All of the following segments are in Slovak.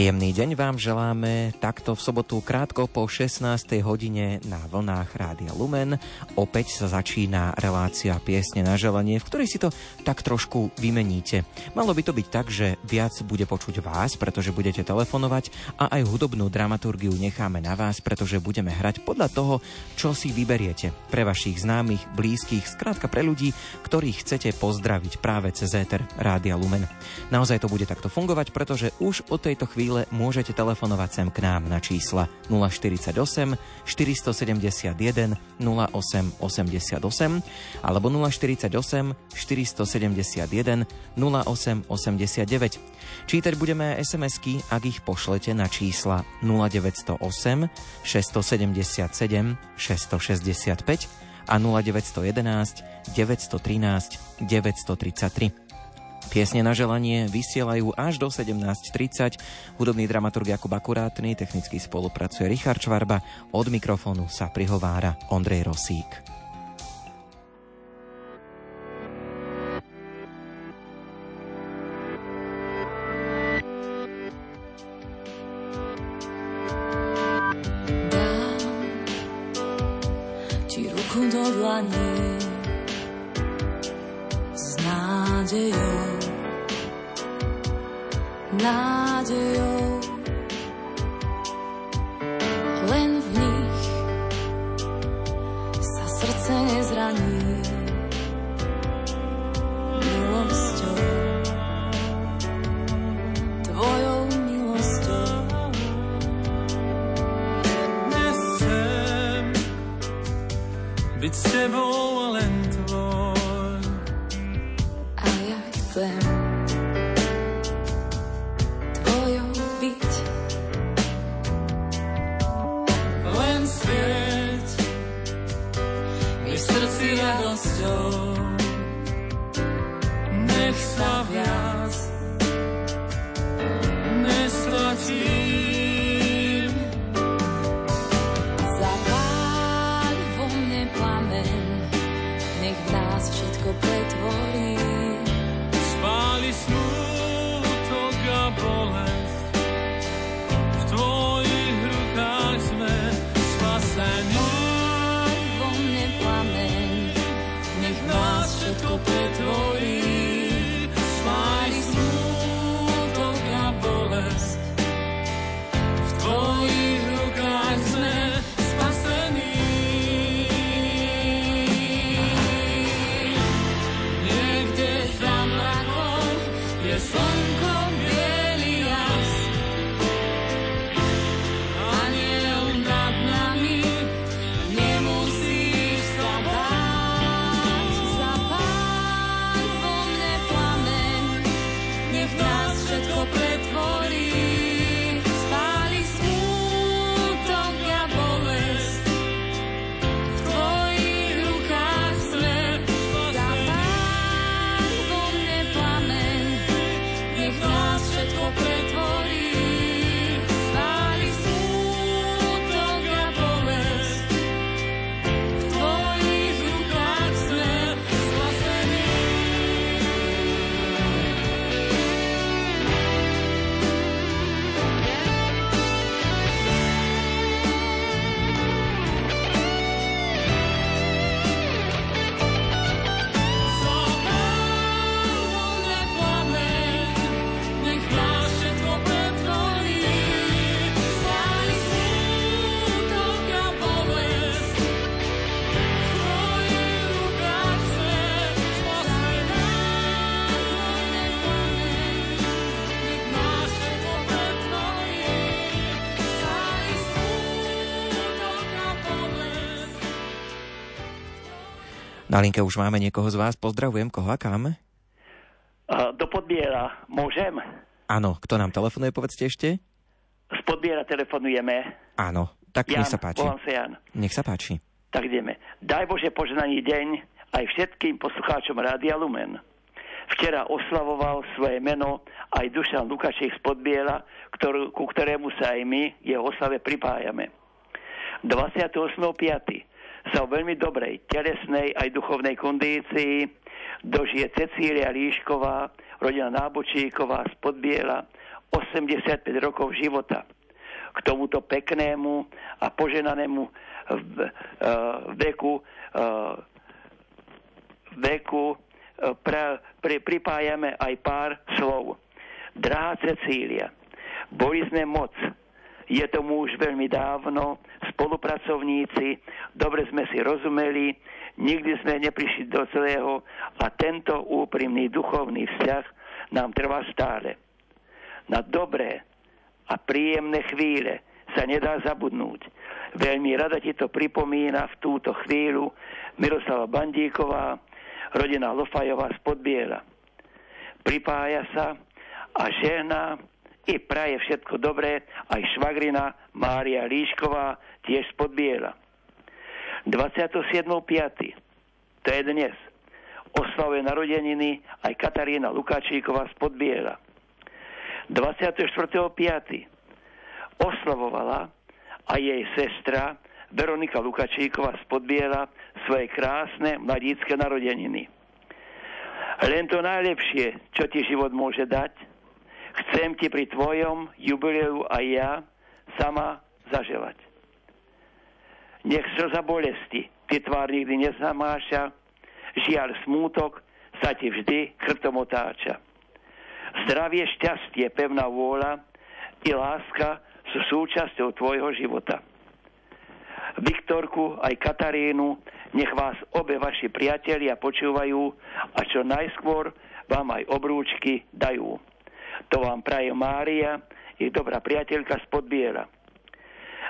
Príjemný deň vám želáme takto v sobotu krátko po 16. hodine na vlnách Rádia Lumen. Opäť sa začína relácia Piesne na želanie, v ktorej si to tak trošku vymeníte. Malo by to byť tak, že viac bude počuť vás, pretože budete telefonovať a aj hudobnú dramaturgiu necháme na vás, pretože budeme hrať podľa toho, čo si vyberiete. Pre vašich známych, blízkych, skrátka pre ľudí, ktorých chcete pozdraviť práve cez éter Rádia Lumen. Naozaj to bude takto fungovať, pretože už od tejto chvíle môžete telefonovať sem k nám na čísla 048 471 0888 alebo 048 471 0889. Čítať budeme SMS-ky, ak ich pošlete na čísla 0908 677 665 a 0911 913 933. Piesne na želanie vysielajú až do 17.30. Hudobný dramaturg Jakub Akurátny, technicky spolupracuje Richard Čvarba, od mikrofónu sa prihovára Ondrej Rosík. do dlaní s nádejou nádejou. Len v nich sa srdce nezraní milosťou. Tvojou milosťou. Nesem byť s tebou Candle Store. Na linke už máme niekoho z vás. Pozdravujem, koho a kam? Do Podbiera. Môžem? Áno, kto nám telefonuje, povedzte ešte? Z Podbiera telefonujeme. Áno, tak Jan, nech sa páči. Volám sa Jan. Nech sa páči. Tak ideme. Daj Bože požehnaný deň aj všetkým poslucháčom Rádia Lumen. Včera oslavoval svoje meno aj Dušan Lukašek z Podbiela, ktorú, ku ktorému sa aj my jeho oslave pripájame. 28.5 sa o veľmi dobrej telesnej aj duchovnej kondícii dožije Cecília Líšková, rodina Nábočíková z Podbiela, 85 rokov života. K tomuto peknému a poženanému veku, veku pra, pri, pripájame aj pár slov. Drahá Cecília, boli sme moc, je tomu už veľmi dávno, spolupracovníci, dobre sme si rozumeli, nikdy sme neprišli do celého a tento úprimný duchovný vzťah nám trvá stále. Na dobré a príjemné chvíle sa nedá zabudnúť. Veľmi rada ti to pripomína v túto chvíľu Miroslava Bandíková, rodina Lofajová z Podbiela. Pripája sa a žena i praje všetko dobré aj švagrina Mária Líšková tiež z Podbiela. 27.5. To je dnes. Oslavuje narodeniny aj Katarína Lukáčíková z Podbiela. 24.5. oslavovala aj jej sestra Veronika Lukačíková z Podbiela svoje krásne mladícké narodeniny. Len to najlepšie, čo ti život môže dať – chcem ti pri tvojom jubileu aj ja sama zaželať. Nech slza bolesti ty tvár nikdy nezamáša, žiaľ smútok sa ti vždy chrbtom otáča. Zdravie, šťastie, pevná vôľa i láska sú súčasťou tvojho života. Viktorku aj Katarínu, nech vás obe vaši priatelia počúvajú a čo najskôr vám aj obrúčky dajú. To vám praje Mária, ich dobrá priateľka z Podbiela.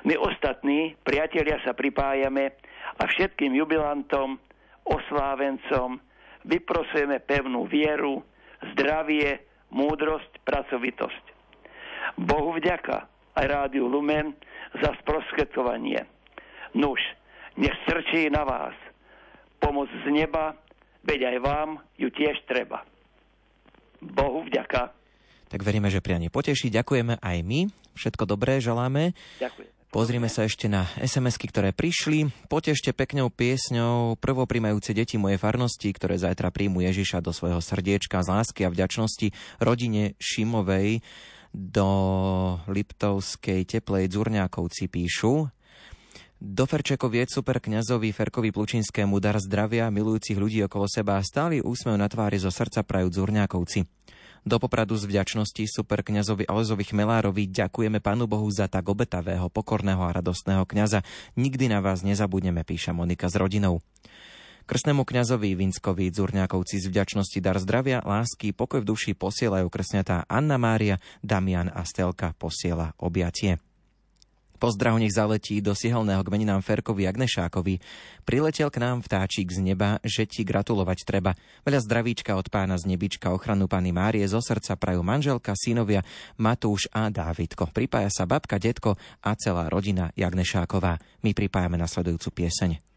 My ostatní priatelia sa pripájame a všetkým jubilantom, oslávencom vyprosujeme pevnú vieru, zdravie, múdrosť, pracovitosť. Bohu vďaka aj Rádiu Lumen za sprostredkovanie. Nuž, nech strčí na vás pomoc z neba, veď aj vám ju tiež treba. Bohu vďaka tak veríme, že prianie poteší. Ďakujeme aj my. Všetko dobré želáme. Ďakujem. Pozrime sa ešte na SMS-ky, ktoré prišli. Potešte peknou piesňou prvoprimajúce deti mojej farnosti, ktoré zajtra príjmu Ježiša do svojho srdiečka z lásky a vďačnosti rodine Šimovej do Liptovskej teplej Dzurňákovci píšu. Do Ferčekov je super kňazovi Ferkovi Plučinskému dar zdravia, milujúcich ľudí okolo seba a stály úsmev na tvári zo srdca prajú Dzurňákovci. Do Popradu z vďačnosti super kňazovi Alezovi Chmelárovi ďakujeme Pánu Bohu za tak obetavého, pokorného a radostného kňaza. Nikdy na vás nezabudneme, píša Monika s rodinou. Krstnému kňazovi Vinskovi Dzurňákovci z vďačnosti dar zdravia, lásky, pokoj v duši posielajú krsňatá Anna Mária, Damian a Stelka posiela objatie. Pozdrav nech zaletí do sihelného kmeninám Ferkovi Agnešákovi. Priletel k nám vtáčik z neba, že ti gratulovať treba. Veľa zdravíčka od pána z nebička ochranu pani Márie zo srdca prajú manželka, synovia Matúš a Dávidko. Pripája sa babka, detko a celá rodina Jagnešáková. My pripájame nasledujúcu pieseň.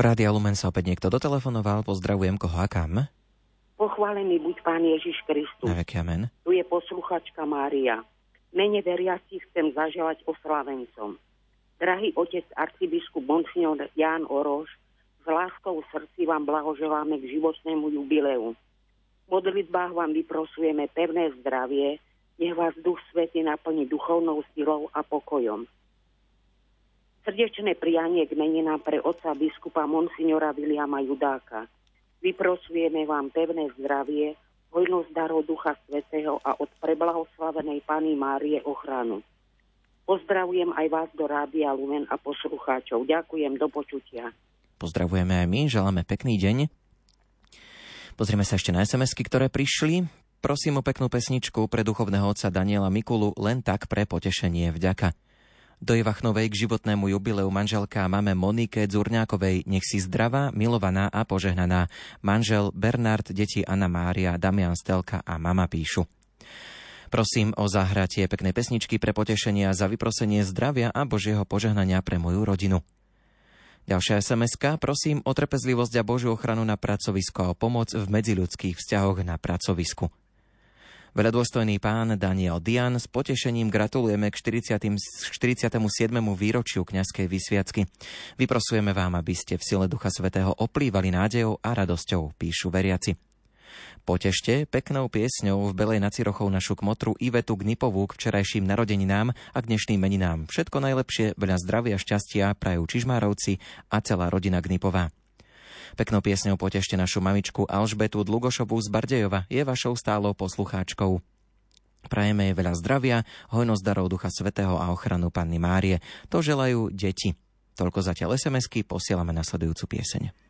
Do Rádia Lumen sa opäť niekto dotelefonoval. Pozdravujem koho a kam. Pochválený buď Pán Ježiš Kristus. Na veky amen. Tu je posluchačka Mária. Mene veriaci chcem zaželať oslavencom. Drahý otec arcibiskup Monsignor Ján Oroš, s láskou v srdci vám blahoželáme k životnému jubileu. V modlitbách vám vyprosujeme pevné zdravie, nech vás Duch Svety naplní duchovnou silou a pokojom. Srdečné prianie k meninám pre otca biskupa Monsignora Viliama Judáka. Vyprosujeme vám pevné zdravie, hojnosť darov Ducha Svetého a od preblahoslavenej Pany Márie ochranu. Pozdravujem aj vás do Rádia Lumen a poslucháčov. Ďakujem, do počutia. Pozdravujeme aj my, želáme pekný deň. Pozrieme sa ešte na sms ktoré prišli. Prosím o peknú pesničku pre duchovného otca Daniela Mikulu, len tak pre potešenie vďaka do Ivachnovej k životnému jubileu manželka máme Monike Dzurňákovej. Nech si zdravá, milovaná a požehnaná. Manžel Bernard, deti Anna Mária, Damian Stelka a mama píšu. Prosím o zahratie peknej pesničky pre potešenie a za vyprosenie zdravia a Božieho požehnania pre moju rodinu. Ďalšia sms prosím o trpezlivosť a Božiu ochranu na pracovisko a o pomoc v medziľudských vzťahoch na pracovisku. Veledôstojný pán Daniel Dian s potešením gratulujeme k 40. 47. výročiu kňazskej vysviacky. Vyprosujeme vám, aby ste v sile Ducha Svetého oplývali nádejou a radosťou, píšu veriaci. Potešte peknou piesňou v Belej nad Cirochou našu kmotru Ivetu Gnipovú k včerajším narodeninám a k dnešným meninám. Všetko najlepšie, veľa zdravia, šťastia prajú Čižmárovci a celá rodina Gnipová. Peknou piesňou potešte našu mamičku Alžbetu Dlugošovú z Bardejova. Je vašou stálou poslucháčkou. Prajeme jej veľa zdravia, hojnosť darov Ducha Svetého a ochranu Panny Márie. To želajú deti. Toľko zatiaľ SMS-ky, posielame nasledujúcu pieseň.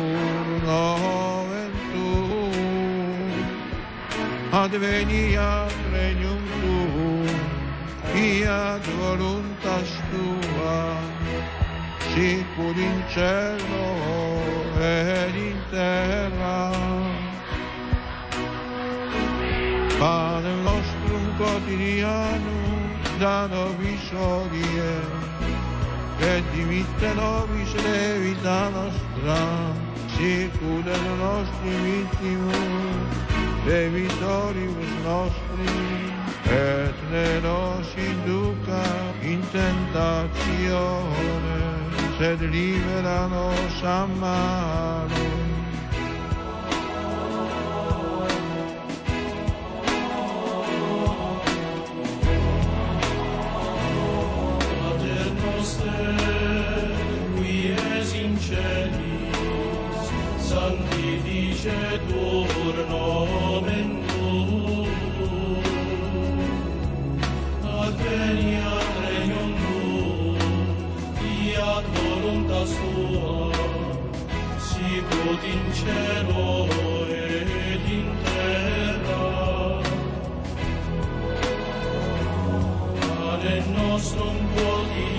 nomen tuum, adveniat regnum tuum, fiat voluntas tua, sicur in cielo ed in terra. Padre nostrum quotidianum da nobis hodie, et dimitte nobis levita nostra, sicur et nostri vittimus, debitoribus nostri, et ne nos induca in tentatione, sed libera nos a malo. Celis, sanctificetur nomen tuum. Adveniat regnum tuum, fiat voluntas tua, sicut in cielo et in terra. Pane nostrum quotidianum,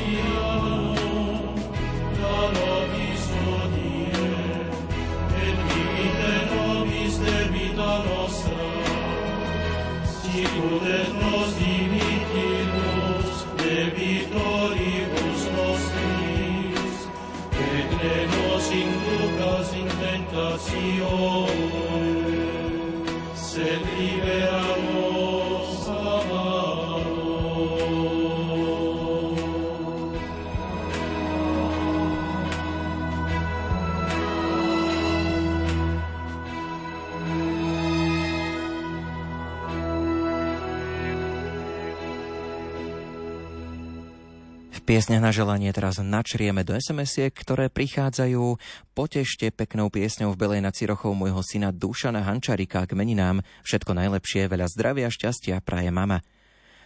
piesne na želanie teraz načrieme do SMS-iek, ktoré prichádzajú. Potešte peknou piesňou v Belej nad Cirochou môjho syna Dušana Hančarika k meninám. Všetko najlepšie, veľa zdravia, šťastia praje mama.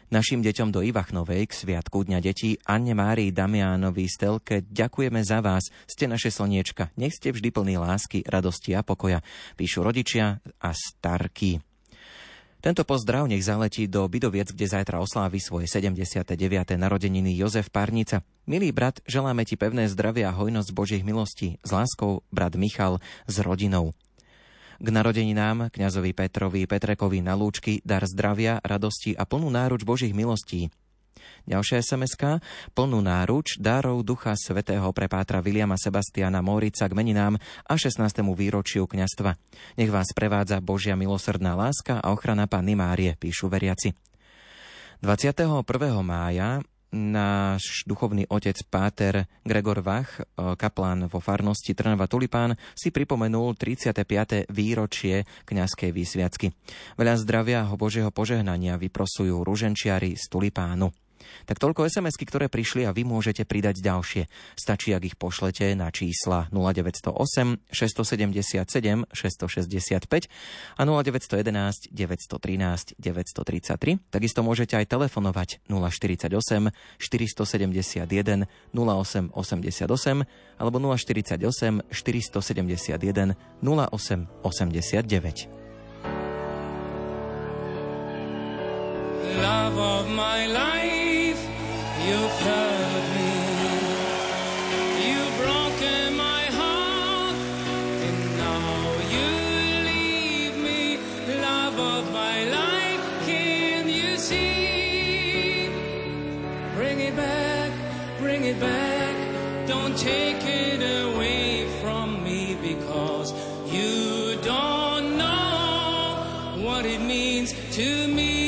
Našim deťom do Ivachnovej k Sviatku Dňa detí Anne Márii Damiánovi Stelke ďakujeme za vás, ste naše slniečka. Nech ste vždy plní lásky, radosti a pokoja, píšu rodičia a starky. Tento pozdrav nech zaletí do Bidoviec, kde zajtra oslávi svoje 79. narodeniny Jozef Párnica. Milý brat, želáme ti pevné zdravie a hojnosť Božích milostí. S láskou, brat Michal, s rodinou. K narodeninám kňazovi Petrovi Petrekovi na lúčky dar zdravia, radosti a plnú náruč Božích milostí. Ďalšia sms plnú náruč darov Ducha Svetého pre pátra Viliama Sebastiana Mórica k meninám a 16. výročiu kňastva. Nech vás prevádza Božia milosrdná láska a ochrana Panny Márie, píšu veriaci. 21. mája náš duchovný otec Páter Gregor Vach, kaplán vo farnosti Trnava Tulipán, si pripomenul 35. výročie kňazskej výsviacky. Veľa zdravia a Božieho požehnania vyprosujú ruženčiari z Tulipánu. Tak toľko sms ktoré prišli a vy môžete pridať ďalšie. Stačí, ak ich pošlete na čísla 0908 677 665 a 0911 913 933. Takisto môžete aj telefonovať 048 471 0888 alebo 048 471 0889. love of my life, you've hurt me. You've broken my heart, and now you leave me. Love of my life, can you see? Bring it back, bring it back. Don't take it away from me because you don't know what it means to me.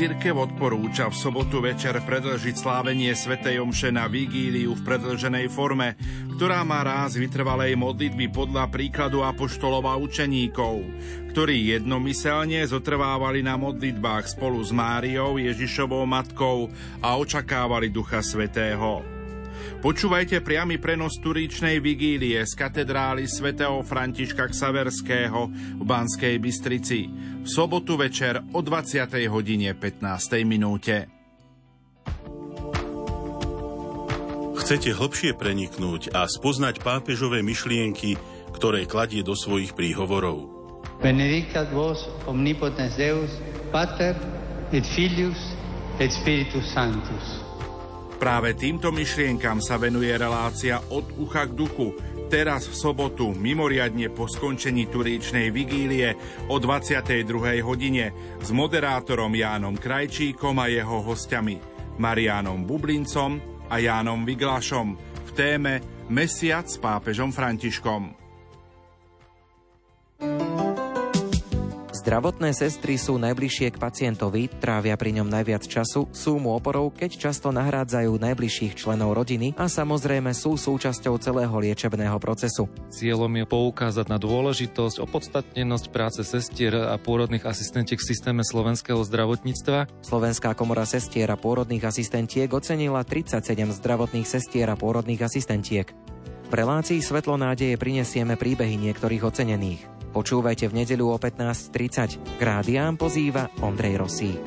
Církev odporúča v sobotu večer predlžiť slávenie Svetej Omše na vigíliu v predlženej forme, ktorá má ráz vytrvalej modlitby podľa príkladu apoštolov a učeníkov, ktorí jednomyselne zotrvávali na modlitbách spolu s Máriou, Ježišovou matkou a očakávali Ducha Svetého. Počúvajte priamy prenos turíčnej vigílie z katedrály svätého Františka Xaverského v Banskej Bystrici v sobotu večer o 20. hodine 15. minúte. Chcete hlbšie preniknúť a spoznať pápežové myšlienky, ktoré kladie do svojich príhovorov. Benedicat vos omnipotens Deus, Pater et Filius et Spiritus Sanctus. Práve týmto myšlienkam sa venuje relácia od ucha k duchu. Teraz v sobotu, mimoriadne po skončení turíčnej vigílie o 22. hodine s moderátorom Jánom Krajčíkom a jeho hostiami Marianom Bublincom a Jánom Viglašom v téme Mesiac s pápežom Františkom. Zdravotné sestry sú najbližšie k pacientovi, trávia pri ňom najviac času, sú mu oporou, keď často nahrádzajú najbližších členov rodiny a samozrejme sú súčasťou celého liečebného procesu. Cieľom je poukázať na dôležitosť, opodstatnenosť práce sestier a pôrodných asistentiek v systéme slovenského zdravotníctva. Slovenská komora sestier a pôrodných asistentiek ocenila 37 zdravotných sestier a pôrodných asistentiek. V relácii Svetlo nádeje prinesieme príbehy niektorých ocenených. Počúvajte v nedeľu o 15.30. K rádiám pozýva Ondrej Rosík.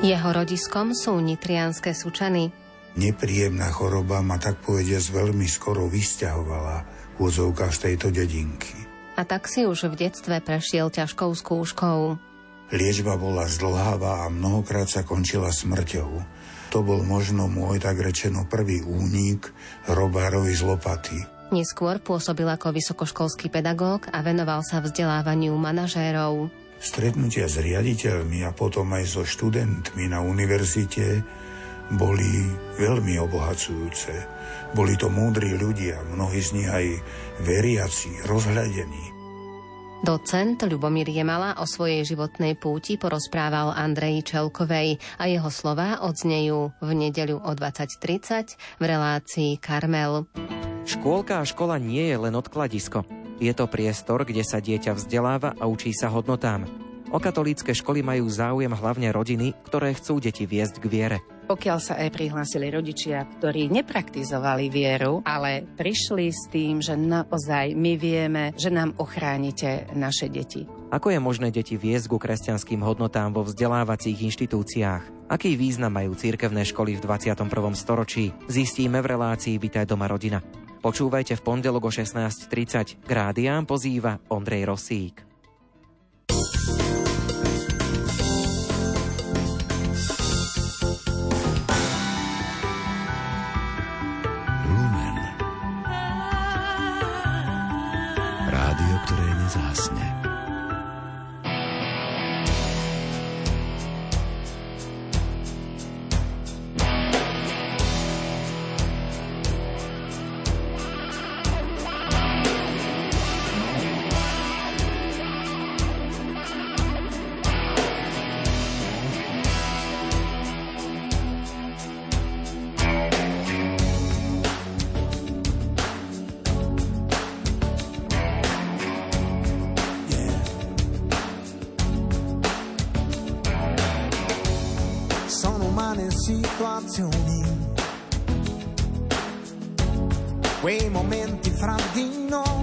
Jeho rodiskom sú nitrianské sučany. Nepríjemná choroba ma tak povediať veľmi skoro vysťahovala v úzovkách z tejto dedinky. A tak si už v detstve prešiel ťažkou skúškou. Liečba bola zdlháva a mnohokrát sa končila smrťou. To bol možno môj tak rečeno prvý únik robárovi z lopaty. Neskôr pôsobil ako vysokoškolský pedagóg a venoval sa vzdelávaniu manažérov. Stretnutia s riaditeľmi a potom aj so študentmi na univerzite boli veľmi obohacujúce. Boli to múdri ľudia, mnohí z nich aj veriaci, rozhľadení. Docent Ľubomír Jemala o svojej životnej púti porozprával Andreji Čelkovej a jeho slová odznejú v nedeľu o 20.30 v relácii Karmel. Škôlka a škola nie je len odkladisko. Je to priestor, kde sa dieťa vzdeláva a učí sa hodnotám. O katolícke školy majú záujem hlavne rodiny, ktoré chcú deti viesť k viere. Pokiaľ sa aj prihlásili rodičia, ktorí nepraktizovali vieru, ale prišli s tým, že naozaj my vieme, že nám ochránite naše deti. Ako je možné deti viesť ku kresťanským hodnotám vo vzdelávacích inštitúciách? Aký význam majú cirkevné školy v 21. storočí? Zistíme v relácii Vitaj doma rodina. Počúvajte v pondelok o 16.30. K rádiám pozýva Ondrej Rosík. Momenti fra di noi,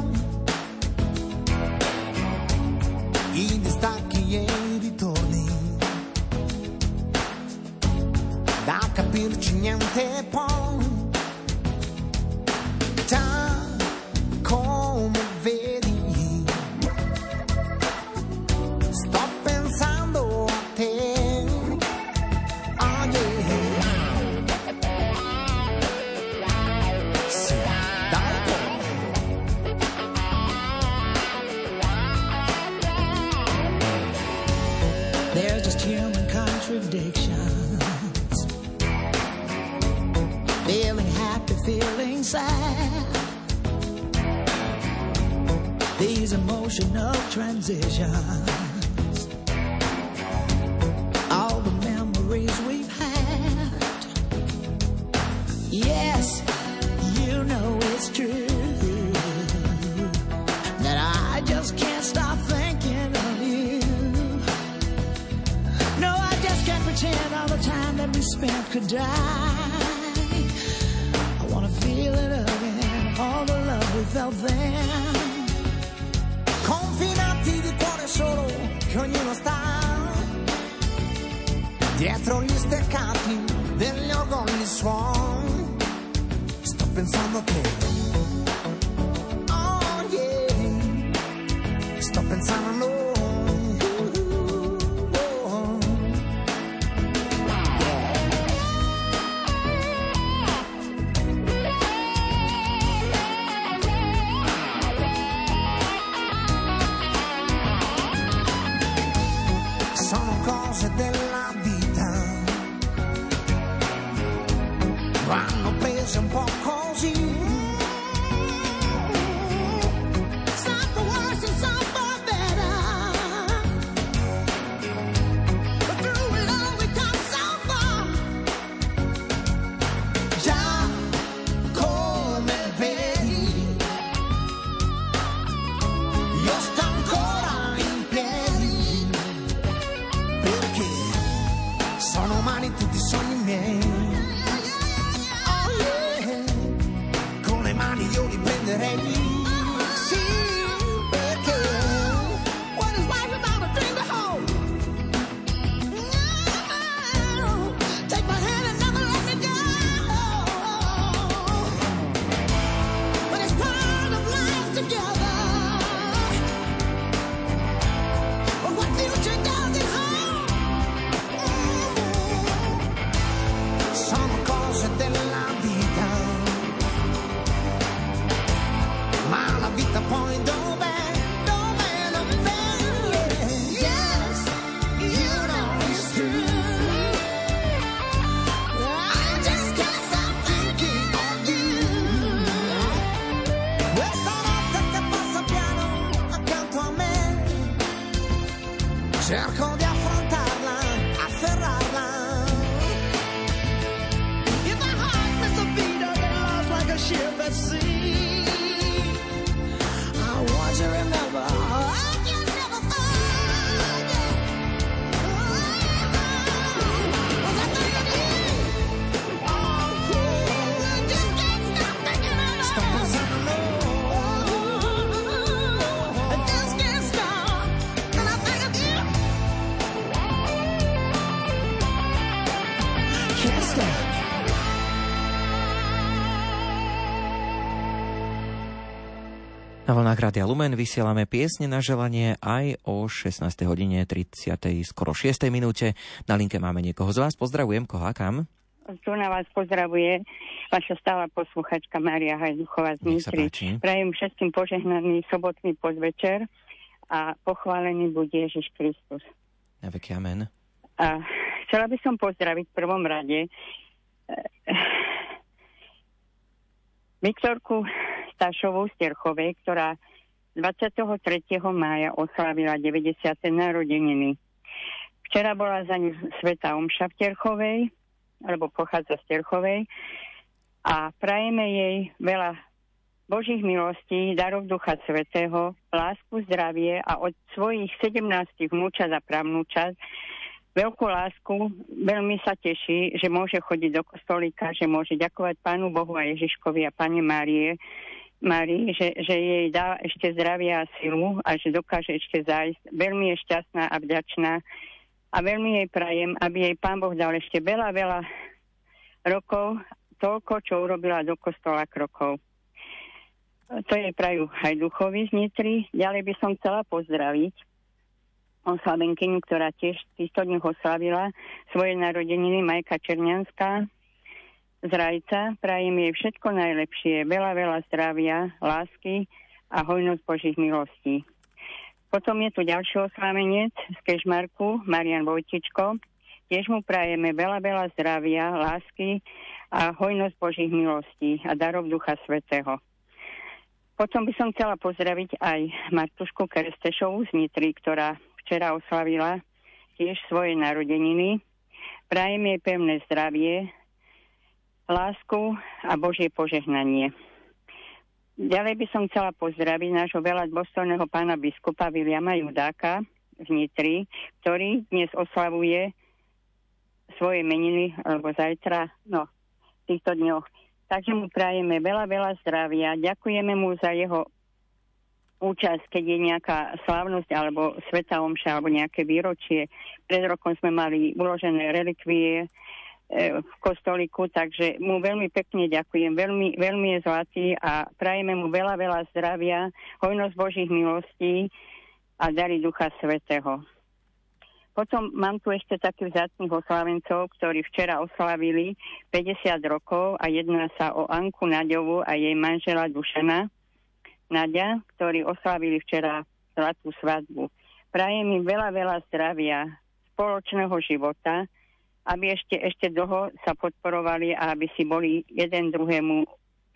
vlnách Rádia Lumen vysielame piesne na želanie aj o 16. hodine 30. skoro 6. minúte. Na linke máme niekoho z vás. Pozdravujem, koho a kam? Tu na vás pozdravuje vaša stála posluchačka Mária Hajduchová z Nitry. Prajem všetkým požehnaný sobotný podvečer a pochválený bude Ježiš Kristus. Na veky amen. A chcela by som pozdraviť v prvom rade eh, Viktorku Stašovú z Terchovej, ktorá 23. mája oslavila 90. narodeniny. Včera bola za ňu Sveta Omša v Terchovej, alebo pochádza z Terchovej a prajeme jej veľa Božích milostí, darov Ducha Svetého, lásku, zdravie a od svojich 17 vnúčat a pravnúčat veľkú lásku. Veľmi sa teší, že môže chodiť do kostolíka, že môže ďakovať Pánu Bohu a Ježiškovi a Pane Márie, Márii, že, že jej dá ešte zdravie a silu a že dokáže ešte zájsť. Veľmi je šťastná a vďačná a veľmi jej prajem, aby jej Pán Boh dal ešte veľa, veľa rokov, toľko, čo urobila do kostola krokov. To jej prajú aj duchovi z Nitry. Ďalej by som chcela pozdraviť oslavenkyňu, ktorá tiež týchto dňoch oslavila svoje narodeniny, Majka Černianská z Rajca. Prajem jej všetko najlepšie, veľa, veľa zdravia, lásky a hojnosť Božích milostí. Potom je tu ďalší oslavenec z Kežmarku, Marian Vojtičko. Tiež mu prajeme veľa, veľa zdravia, lásky a hojnosť Božích milostí a darov Ducha Svetého. Potom by som chcela pozdraviť aj Martušku Kerstešovú z Nitry, ktorá včera oslavila tiež svoje narodeniny. Prajem jej pevné zdravie, lásku a Božie požehnanie. Ďalej by som chcela pozdraviť nášho veľa dôstojného pána biskupa Viliama Judáka z Nitry, ktorý dnes oslavuje svoje meniny, alebo zajtra, no, v týchto dňoch. Takže mu prajeme veľa, veľa zdravia. Ďakujeme mu za jeho účasť, keď je nejaká slávnosť alebo sveta omša alebo nejaké výročie. Pred rokom sme mali uložené relikvie e, v kostolíku, takže mu veľmi pekne ďakujem. Veľmi, veľmi je zlatý a prajeme mu veľa, veľa zdravia, hojnosť Božích milostí a dary Ducha Svetého. Potom mám tu ešte takých vzácných oslavencov, ktorí včera oslavili 50 rokov a jedná sa o Anku Naďovu a jej manžela Dušana Nadia, ktorí oslavili včera zlatú svadbu. Prajem im veľa, veľa zdravia, spoločného života, aby ešte, ešte dlho sa podporovali a aby si boli jeden druhému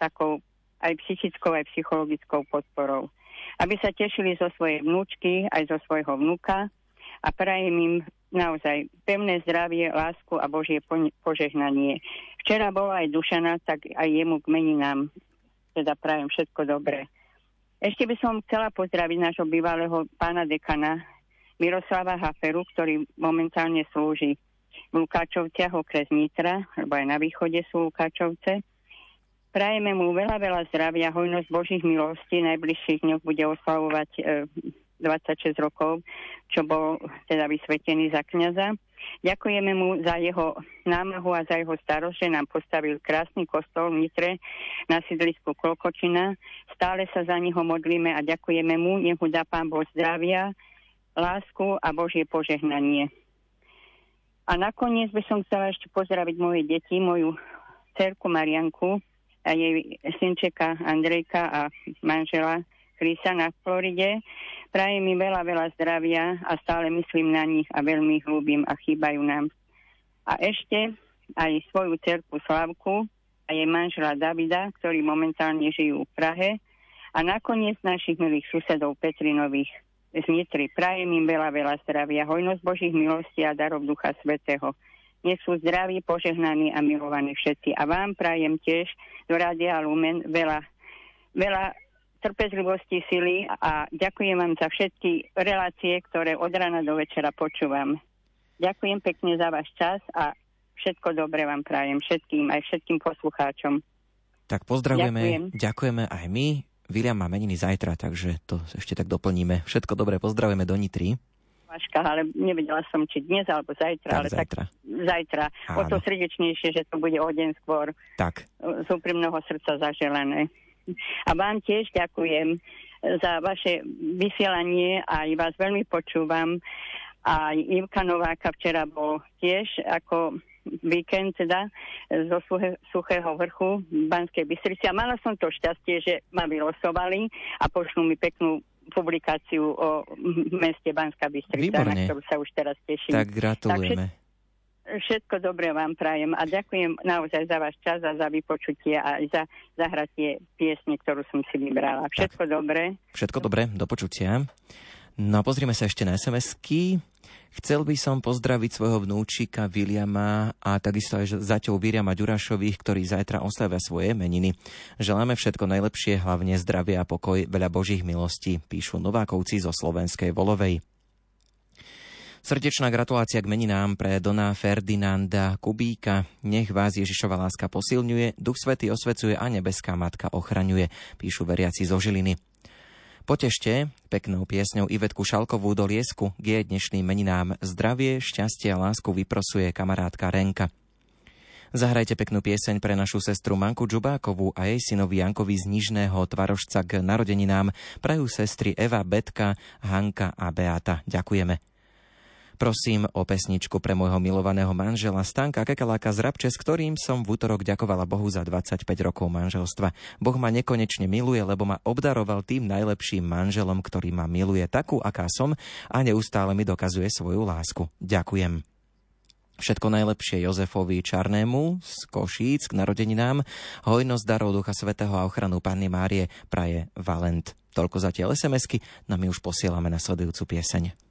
takou aj psychickou, aj psychologickou podporou. Aby sa tešili zo svojej vnúčky, aj zo svojho vnúka, a prajem im naozaj pevné zdravie, lásku a Božie požehnanie. Včera bola aj Dušana, tak aj jemu k meninám teda prajem všetko dobré. Ešte by som chcela pozdraviť nášho bývalého pána dekana Miroslava Haferu, ktorý momentálne slúži v Lukáčovciach okres Nitra, lebo aj na východe sú Lukáčovce. Prajeme mu veľa, veľa zdravia, hojnosť Božích milostí. Najbližších dňoch bude oslavovať e, 26 rokov, čo bol teda vysvetený za kniaza. Ďakujeme mu za jeho námahu a za jeho starosť, že nám postavil krásny kostol v Nitre na sídlisku Klokočina. Stále sa za neho modlíme a ďakujeme mu. Nech mu dá Pán Boh zdravia, lásku a Božie požehnanie. A nakoniec by som chcela ešte pozdraviť moje deti, moju cerku Marianku a jej synčeka Andrejka a manžela Krisa na Floride. Prajem mi veľa, veľa zdravia a stále myslím na nich a veľmi ich ľúbim a chýbajú nám. A ešte aj svoju cerku Slavku a jej manžela Davida, ktorí momentálne žijú v Prahe. A nakoniec našich milých susedov Petrinových z Nitry. Prajem im veľa, veľa zdravia, hojnosť Božích milostí a darov Ducha Svetého. Nech sú zdraví, požehnaní a milovaní všetci. A vám prajem tiež do Rádia Lumen veľa, veľa trpezlivosti, sily a ďakujem vám za všetky relácie, ktoré od rana do večera počúvam. Ďakujem pekne za váš čas a všetko dobre vám prajem všetkým, aj všetkým poslucháčom. Tak pozdravujeme, ďakujem. ďakujeme aj my. William má meniny zajtra, takže to ešte tak doplníme. Všetko dobré, pozdravujeme do Nitry. Vaška, ale nevedela som, či dnes alebo zajtra, tak ale zajtra. tak zajtra. Áno. O to srdečnejšie, že to bude o deň skôr. Tak. Z úprimného srdca zaželené. A vám tiež ďakujem za vaše vysielanie a vás veľmi počúvam. A Ivka Nováka včera bol tiež ako víkend teda zo suche, Suchého vrchu v Banskej Bystrici a mala som to šťastie, že ma vylosovali a pošlú mi peknú publikáciu o meste Banská Bystrica, Výborne. na ktorú sa už teraz teším. Tak gratulujeme. Tak Všetko dobré vám prajem a ďakujem naozaj za váš čas a za vypočutie a za zahratie piesne, ktorú som si vybrala. Všetko tak. dobré. Všetko dobré, do počutia. No a pozrime sa ešte na SMS-ky. Chcel by som pozdraviť svojho vnúčika Viliama a takisto aj zaťou Viriama Ďurašových, ktorí zajtra oslavia svoje meniny. Želáme všetko najlepšie, hlavne zdravie a pokoj, veľa Božích milostí, píšu Novákovci zo Slovenskej Volovej. Srdečná gratulácia k meninám pre Dona Ferdinanda Kubíka. Nech vás Ježišova láska posilňuje, Duch Svety osvecuje a nebeská matka ochraňuje, píšu veriaci zo Žiliny. Potešte peknou piesňou Ivetku Šalkovú do Liesku k jej dnešným meninám zdravie, šťastie a lásku vyprosuje kamarátka Renka. Zahrajte peknú pieseň pre našu sestru Manku Džubákovú a jej synovi Jankovi z Nižného Tvarožca k narodeninám prajú sestry Eva, Betka, Hanka a Beata. Ďakujeme. Prosím o pesničku pre môjho milovaného manžela Stanka Kekaláka z Rabče, s ktorým som v útorok ďakovala Bohu za 25 rokov manželstva. Boh ma nekonečne miluje, lebo ma obdaroval tým najlepším manželom, ktorý ma miluje takú, aká som a neustále mi dokazuje svoju lásku. Ďakujem. Všetko najlepšie Jozefovi Čarnému z Košíc k narodeninám, hojnosť darov Ducha Svetého a ochranu Panny Márie praje Valent. Toľko zatiaľ SMS-ky, no my už posielame na sledujúcu pieseň.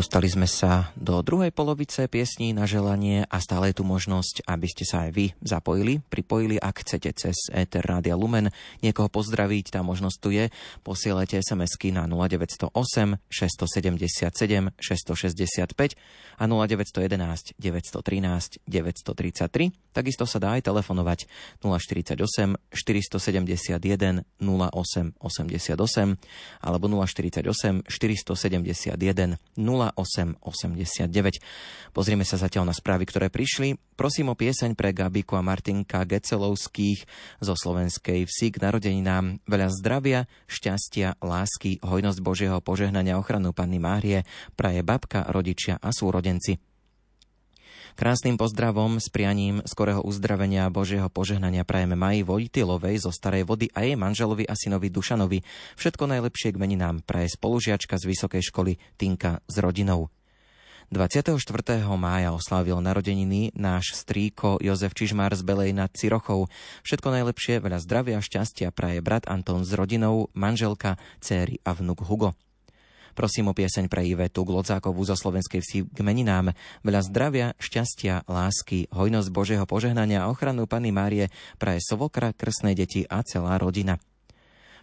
Dostali sme sa do druhej polovice piesní na želanie a stále je tu možnosť, aby ste sa aj vy zapojili, pripojili, ak chcete cez Ether Rádia Lumen niekoho pozdraviť, tá možnosť tu je. Posielajte SMS-ky na 0908 677 665 a 0911 913 933. Takisto sa dá aj telefonovať 048 471 0888 alebo 048 471 0889. Pozrieme sa zatiaľ na správy, ktoré prišli. Prosím o pieseň pre Gabiku a Martinka Gecelovských zo slovenskej vsi k narodeninám. Veľa zdravia, šťastia, lásky, hojnosť Božieho požehnania ochranu Panny Márie praje babka, rodičia a súrodenci. Krásnym pozdravom s prianím skorého uzdravenia a Božieho požehnania prajeme Maji Vojtilovej zo Starej vody a jej manželovi a synovi Dušanovi. Všetko najlepšie k meninám praje spolužiačka z Vysokej školy Tinka s rodinou. 24. mája oslávil narodeniny náš strýko Jozef Čižmár z Belej nad Cirochou. Všetko najlepšie, veľa zdravia a šťastia praje brat Anton s rodinou, manželka, céry a vnuk Hugo. Prosím o pieseň pre Ivetu Glodzákovú zo slovenskej vsi k meninám. Veľa zdravia, šťastia, lásky, hojnosť Božieho požehnania a ochranu Pany Márie praje Sovokra, krsnej deti a celá rodina.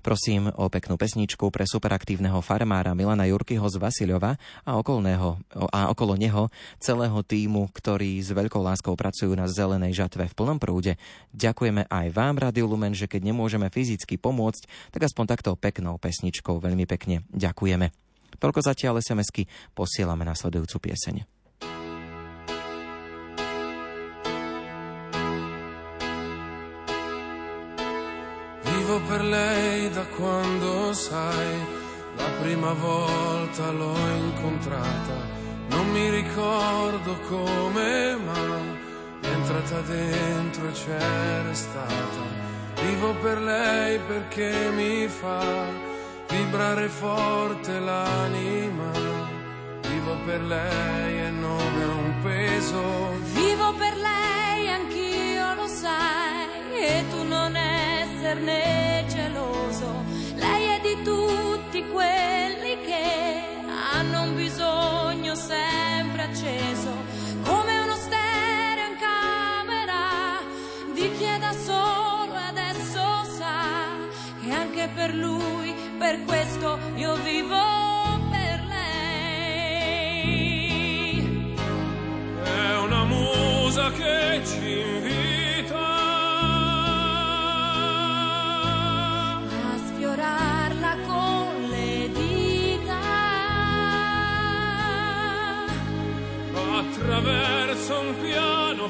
Prosím o peknú pesničku pre superaktívneho farmára Milana Jurkyho z Vasiľova a, okolného, a okolo neho celého týmu, ktorí s veľkou láskou pracujú na zelenej žatve v plnom prúde. Ďakujeme aj vám, Radio Lumen, že keď nemôžeme fyzicky pomôcť, tak aspoň takto peknou pesničkou veľmi pekne ďakujeme. Toľko zatiaľ SMS-ky posielame nasledujúcu pieseň. Vivo per lei da quando sai, la prima volta l'ho incontrata, non mi ricordo come, ma è entrata dentro e c'è restata. Vivo per lei perché mi fa vibrare forte l'anima. Vivo per lei e non è un peso. Vivo per lei, anch'io lo sai, e tu non esserne geloso. Lei è di tutti quelli che hanno un bisogno sempre acceso, come uno stereo in camera di chi è da solo adesso sa che anche per lui per questo io vivo per lei. È una musa che ci invita a sfiorarla con le dita attraverso un piano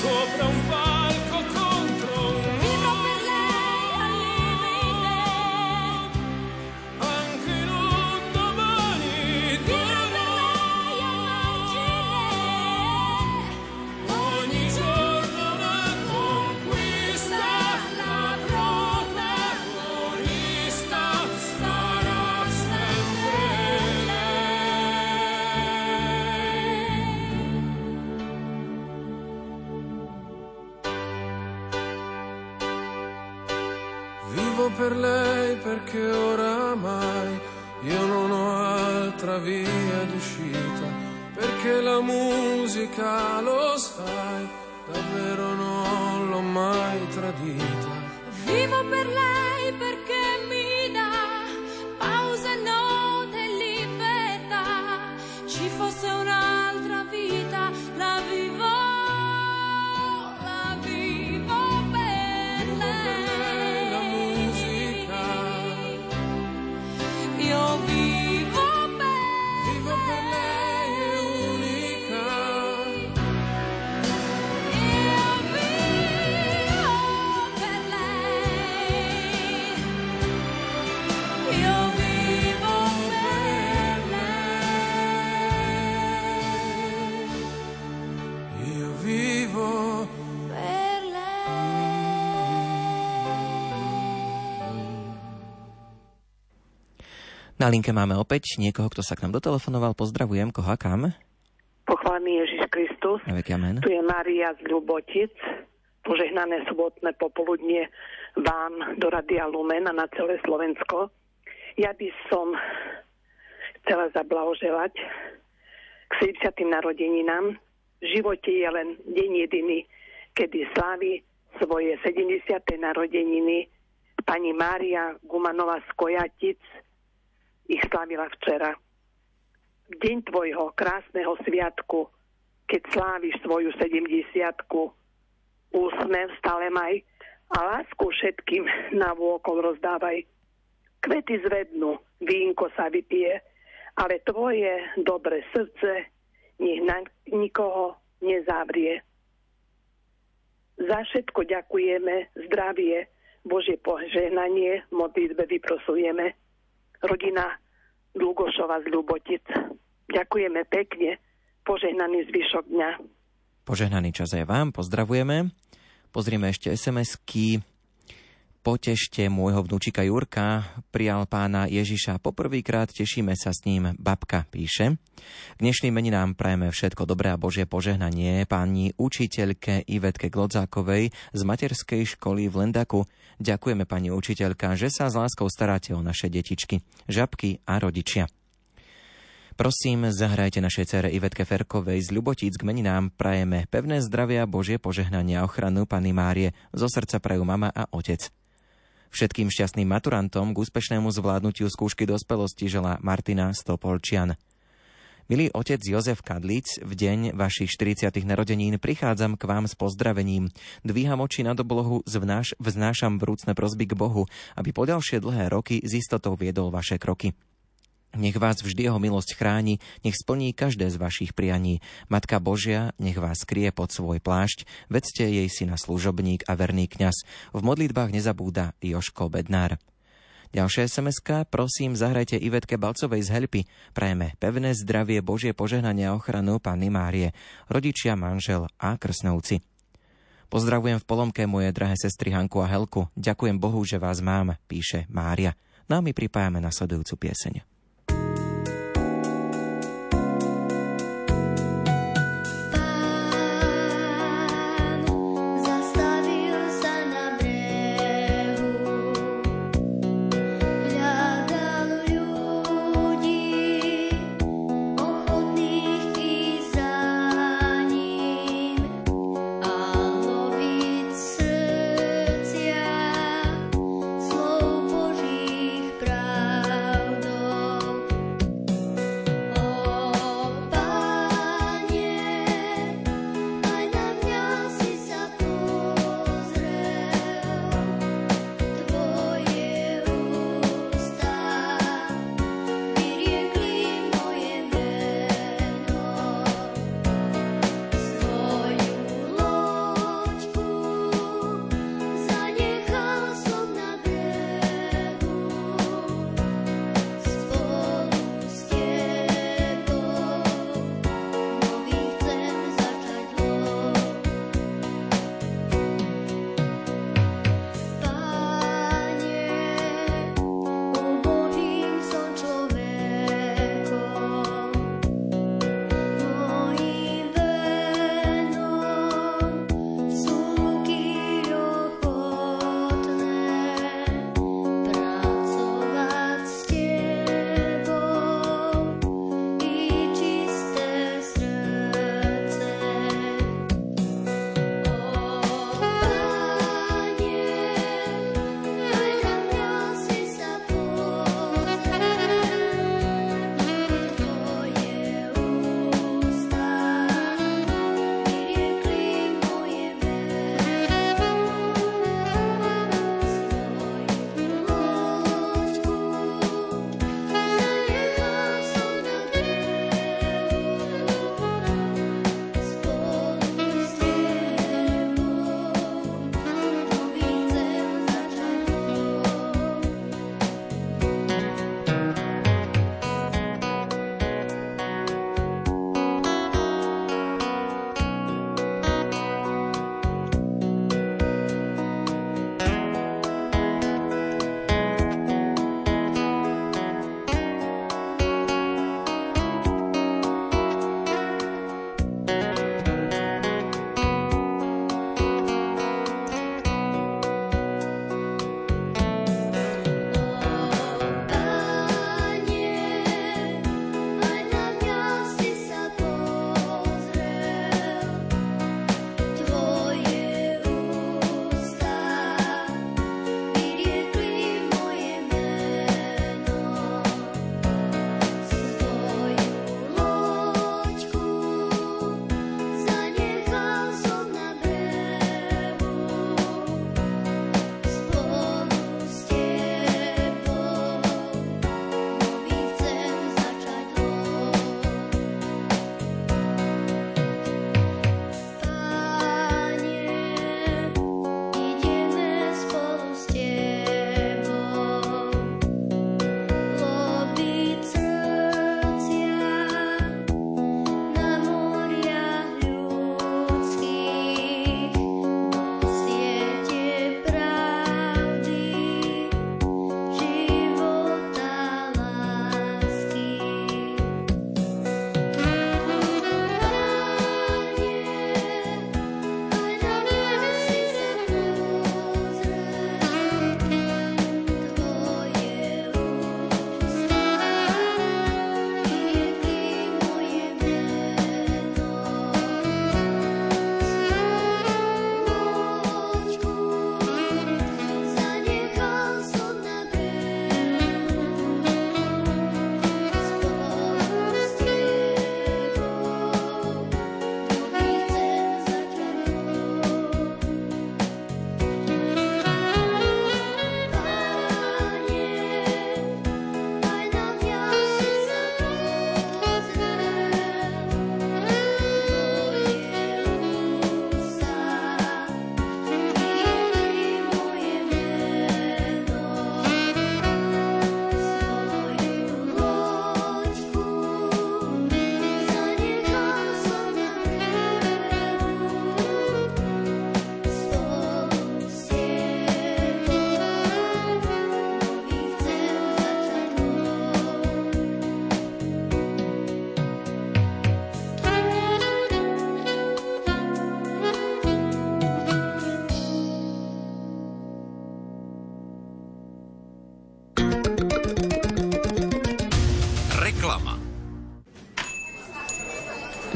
sobram vários. Na linke máme opäť niekoho, kto sa k nám dotelefonoval. Pozdravujem, koho a kam? Pochválený Ježiš Kristus. Amen. Tu je Maria z Ľubotic. Požehnané sobotné popoludnie vám do Radia Lumen a na celé Slovensko. Ja by som chcela zablahoželať k 70. narodeninám. V živote je len deň jediný, kedy slávi svoje 70. narodeniny pani Mária Gumanová z Kojatic. Ich slávila včera deň tvojho krásneho sviatku, keď sláviš svoju 70 úsmev stále maj a lásku všetkým na vôkol rozdávaj. Kvety zvednú, vínko sa vypije, ale tvoje dobré srdce nech na nikoho nezavrie. Za všetko ďakujeme, zdravie, Božie požehnanie, modlitbe vyprosujeme. Rodina Dlugošova z Ľubotic. Ďakujeme pekne. Požehnaný zvyšok dňa. Požehnaný čas aj vám, pozdravujeme. Pozrieme ešte SMS-ky. Potešte môjho vnúčika Jurka, prijal pána Ježiša poprvýkrát, tešíme sa s ním, babka píše. K dnešným meninám prajeme všetko dobré a Božie požehnanie pani učiteľke Ivetke Glodzákovej z materskej školy v Lendaku. Ďakujeme pani učiteľka, že sa s láskou staráte o naše detičky, žabky a rodičia. Prosím, zahrajte našej cere Ivetke Ferkovej z Ľubotíc k meninám. Prajeme pevné zdravia, Božie požehnanie a ochranu Pany Márie. Zo srdca prajú mama a otec. Všetkým šťastným maturantom k úspešnému zvládnutiu skúšky dospelosti žela Martina Stopolčian. Milý otec Jozef Kadlic, v deň vašich 40. narodenín prichádzam k vám s pozdravením. Dvíham oči nad oblohu, vznášam vrúcne prosby k Bohu, aby po ďalšie dlhé roky s istotou viedol vaše kroky. Nech vás vždy jeho milosť chráni, nech splní každé z vašich prianí. Matka Božia, nech vás skrie pod svoj plášť, vedzte jej syna služobník a verný kňaz. V modlitbách nezabúda Joško Bednár. Ďalšia sms prosím, zahrajte Ivetke Balcovej z Helpy. Prajeme pevné zdravie, Božie požehnanie a ochranu Panny Márie, rodičia, manžel a krsnovci. Pozdravujem v Polomke moje drahé sestry Hanku a Helku. Ďakujem Bohu, že vás mám, píše Mária. No a my pripájame nasledujúcu pieseň.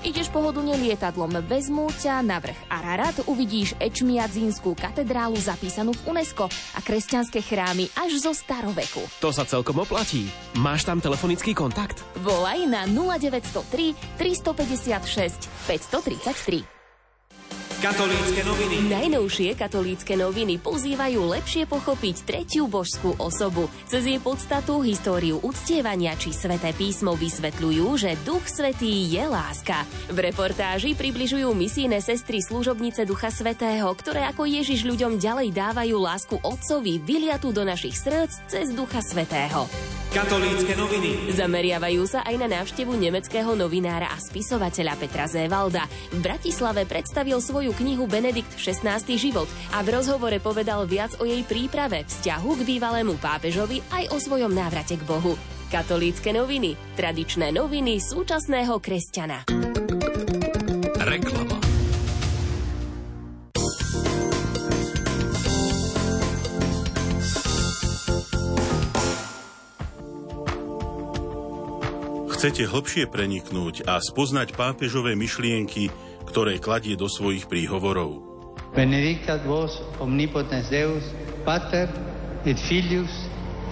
Ideš pohodlne lietadlom, vezmú ťa na vrch Ararat, uvidíš Ečmiadzínskú katedrálu zapísanú v UNESCO a kresťanské chrámy až zo staroveku. To sa celkom oplatí. Máš tam telefonický kontakt? Volaj na 0903 356 533. Katolícke noviny. Najnovšie katolícke noviny pozývajú lepšie pochopiť tretiu božskú osobu. Cez jej podstatu, históriu uctievania či sveté písmo vysvetľujú, že Duch Svetý je láska. V reportáži približujú misijné sestry služobnice Ducha Svetého, ktoré ako Ježiš ľuďom ďalej dávajú lásku Otcovi vyliatú do našich srdc cez Ducha Svetého. Katolícke noviny. Zameriavajú sa aj na návštevu nemeckého novinára a spisovateľa Petra Zévalda. V Bratislave predstavil svoju knihu Benedikt 16. život a v rozhovore povedal viac o jej príprave, vzťahu k bývalému pápežovi aj o svojom návrate k Bohu. Katolícke noviny. Tradičné noviny súčasného kresťana. Reklama. Chcete hlbšie preniknúť a spoznať pápežové myšlienky, ktoré kladie do svojich príhovorov. Benedictat vos omnipotens Deus, Pater et Filius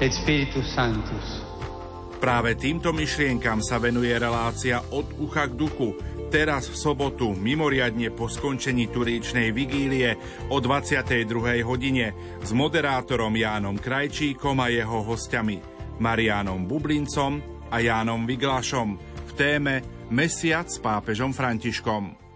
et Spiritus Sanctus. Práve týmto myšlienkam sa venuje relácia od ucha k duchu. Teraz v sobotu, mimoriadne po skončení turíčnej vigílie o 22. hodine s moderátorom Jánom Krajčíkom a jeho hostiami Marianom Bublincom a Jánom Viglašom v téme Mesiac s pápežom Františkom.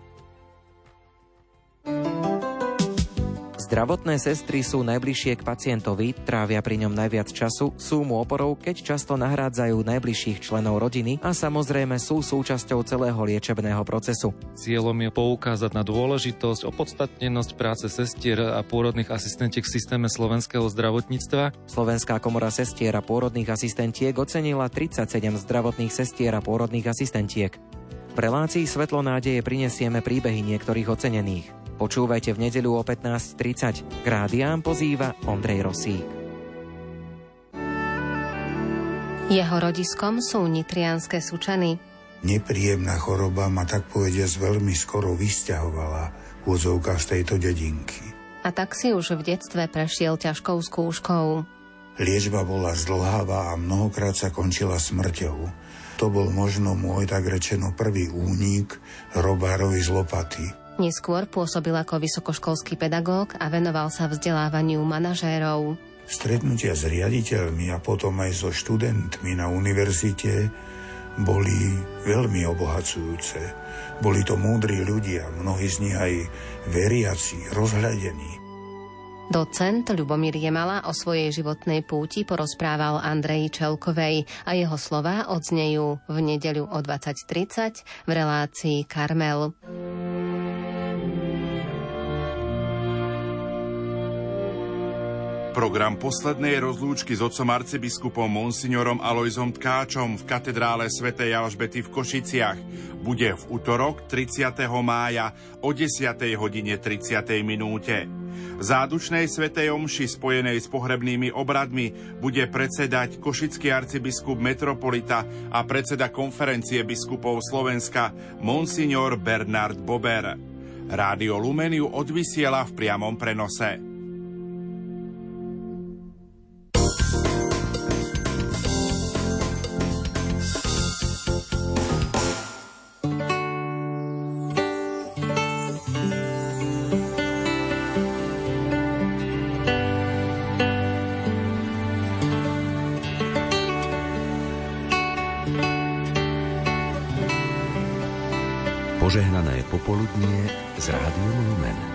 Zdravotné sestry sú najbližšie k pacientovi, trávia pri ňom najviac času, sú mu oporou, keď často nahrádzajú najbližších členov rodiny a samozrejme sú súčasťou celého liečebného procesu. Cieľom je poukázať na dôležitosť, opodstatnenosť práce sestier a pôrodných asistentiek v systéme slovenského zdravotníctva. Slovenská komora sestier a pôrodných asistentiek ocenila 37 zdravotných sestier a pôrodných asistentiek. V relácii Svetlo nádeje prinesieme príbehy niektorých ocenených. Počúvajte v nedeľu o 15.30. K rádiám pozýva Ondrej Rosík. Jeho rodiskom sú nitrianské sučany. Nepríjemná choroba ma tak povediac veľmi skoro vysťahovala v úzovkách z tejto dedinky. A tak si už v detstve prešiel ťažkou skúškou. Liečba bola zdlháva a mnohokrát sa končila smrťou. To bol možno môj tak rečeno prvý únik robárovi z lopaty. Neskôr pôsobil ako vysokoškolský pedagóg a venoval sa vzdelávaniu manažérov. Stretnutia s riaditeľmi a potom aj so študentmi na univerzite boli veľmi obohacujúce. Boli to múdri ľudia, mnohí z nich aj veriaci, rozhľadení. Docent Ľubomír Jemala o svojej životnej púti porozprával Andreji Čelkovej a jeho slová odznejú v nedeľu o 20.30 v relácii Karmel. Program poslednej rozlúčky s otcom arcibiskupom Monsignorom Alojzom Tkáčom v katedrále svätej Alžbety v Košiciach bude v útorok 30. mája o 10. hodine 30. minúte. Zádučnej svetej omši spojenej s pohrebnými obradmi bude predsedať košický arcibiskup metropolita a predseda konferencie biskupov Slovenska Monsignor Bernard Bober. Rádio Lumeniu odvysiela v priamom prenose. Požehnané popoludnie z Rádiom Lumen.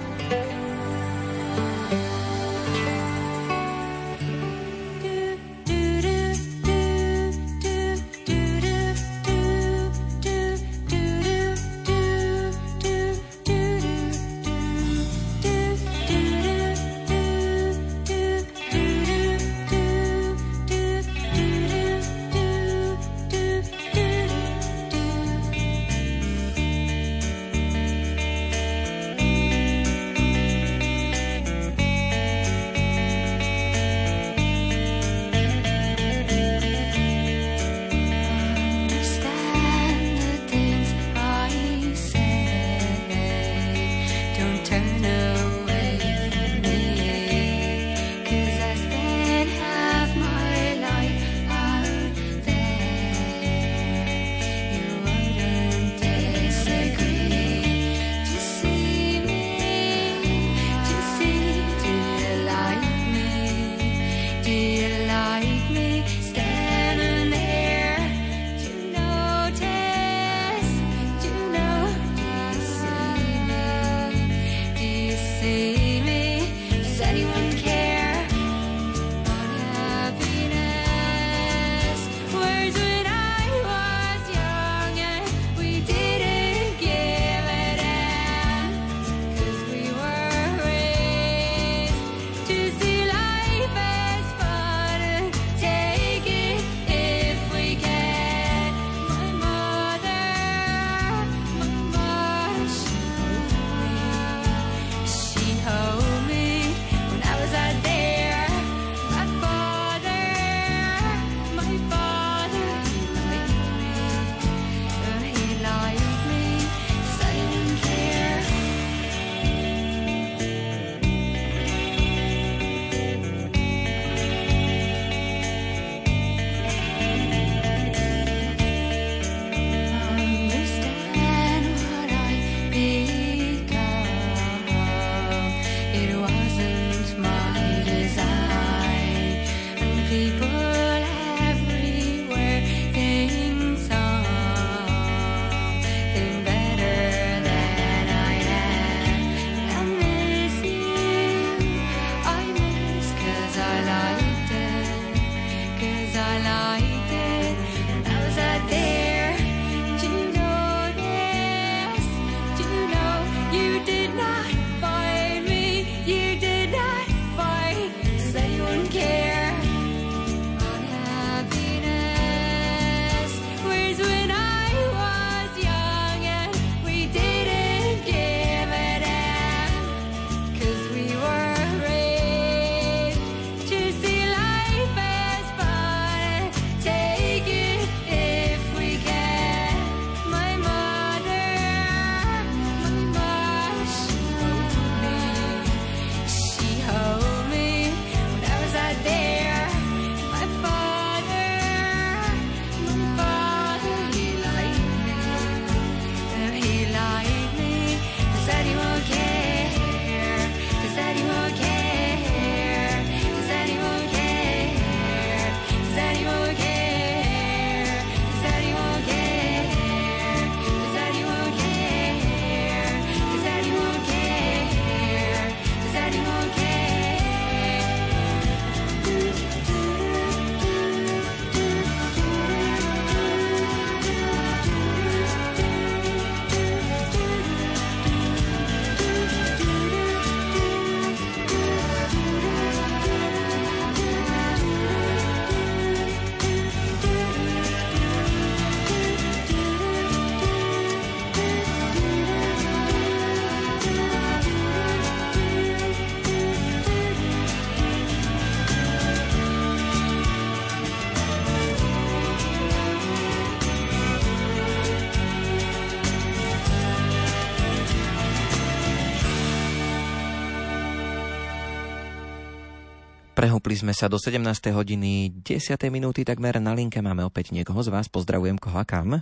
Prehúpli sme sa do 17. hodiny 10. minúty takmer na linke. Máme opäť niekoho z vás. Pozdravujem koho a kam.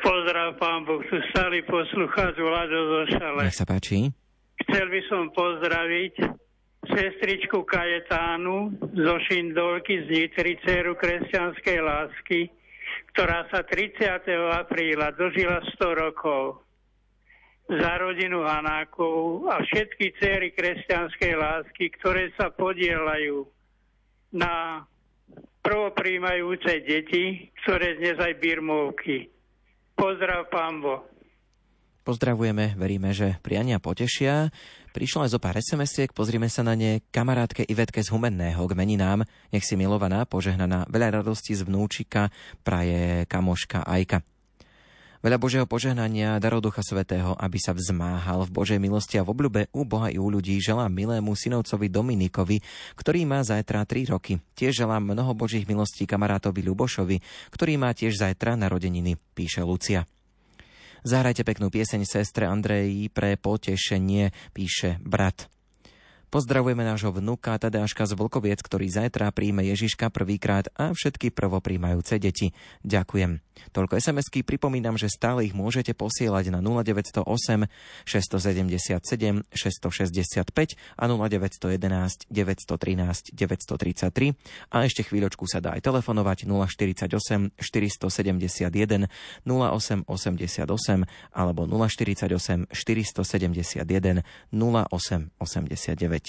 Pozdrav, pán Boh, tu stály poslucháč Vlado zo Šale. Nech sa páči. Chcel by som pozdraviť sestričku Kajetánu zo Šindolky z Nitry, dceru kresťanskej lásky, ktorá sa 30. apríla dožila 100 rokov za rodinu Hanákov a všetky céry kresťanskej lásky, ktoré sa podielajú na prvopríjmajúce deti, ktoré dnes aj birmovky. Pozdrav, pán Bo. Pozdravujeme, veríme, že priania potešia. Prišlo aj zo pár sms pozrime sa na ne. Kamarátke Ivetke z Humenného k meninám. Nech si milovaná, požehnaná, veľa radosti z vnúčika, praje kamoška Ajka. Veľa Božieho požehnania, darov Ducha Svetého, aby sa vzmáhal v Božej milosti a v obľube u Boha i u ľudí, želám milému synovcovi Dominikovi, ktorý má zajtra 3 roky. Tiež želám mnoho Božích milostí kamarátovi Ľubošovi, ktorý má tiež zajtra narodeniny, píše Lucia. Zahrajte peknú pieseň sestre Andreji pre potešenie, píše brat. Pozdravujeme nášho vnuka Tadeáška z Vlkoviec, ktorý zajtra príjme Ježiška prvýkrát a všetky prvopríjmajúce deti. Ďakujem. Toľko sms pripomínam, že stále ich môžete posielať na 0908 677 665 a 0911 913 933 a ešte chvíľočku sa dá aj telefonovať 048 471 08 alebo 048 471 0889.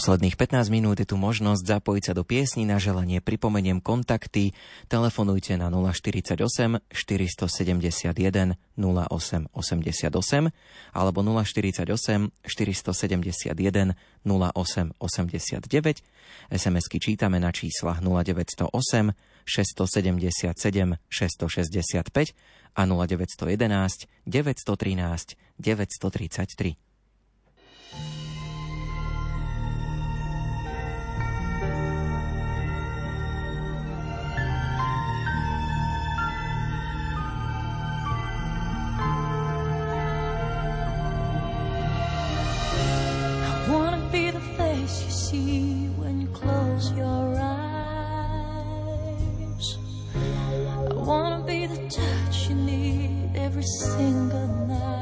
Posledných 15 minút je tu možnosť zapojiť sa do piesni na želanie. Pripomeniem kontakty. Telefonujte na 048 471 08 88 alebo 048 471 08 89. SMS-ky čítame na číslach 0908 677 665 a 0911 913 933. close your eyes. I wanna be the touch you need every single night.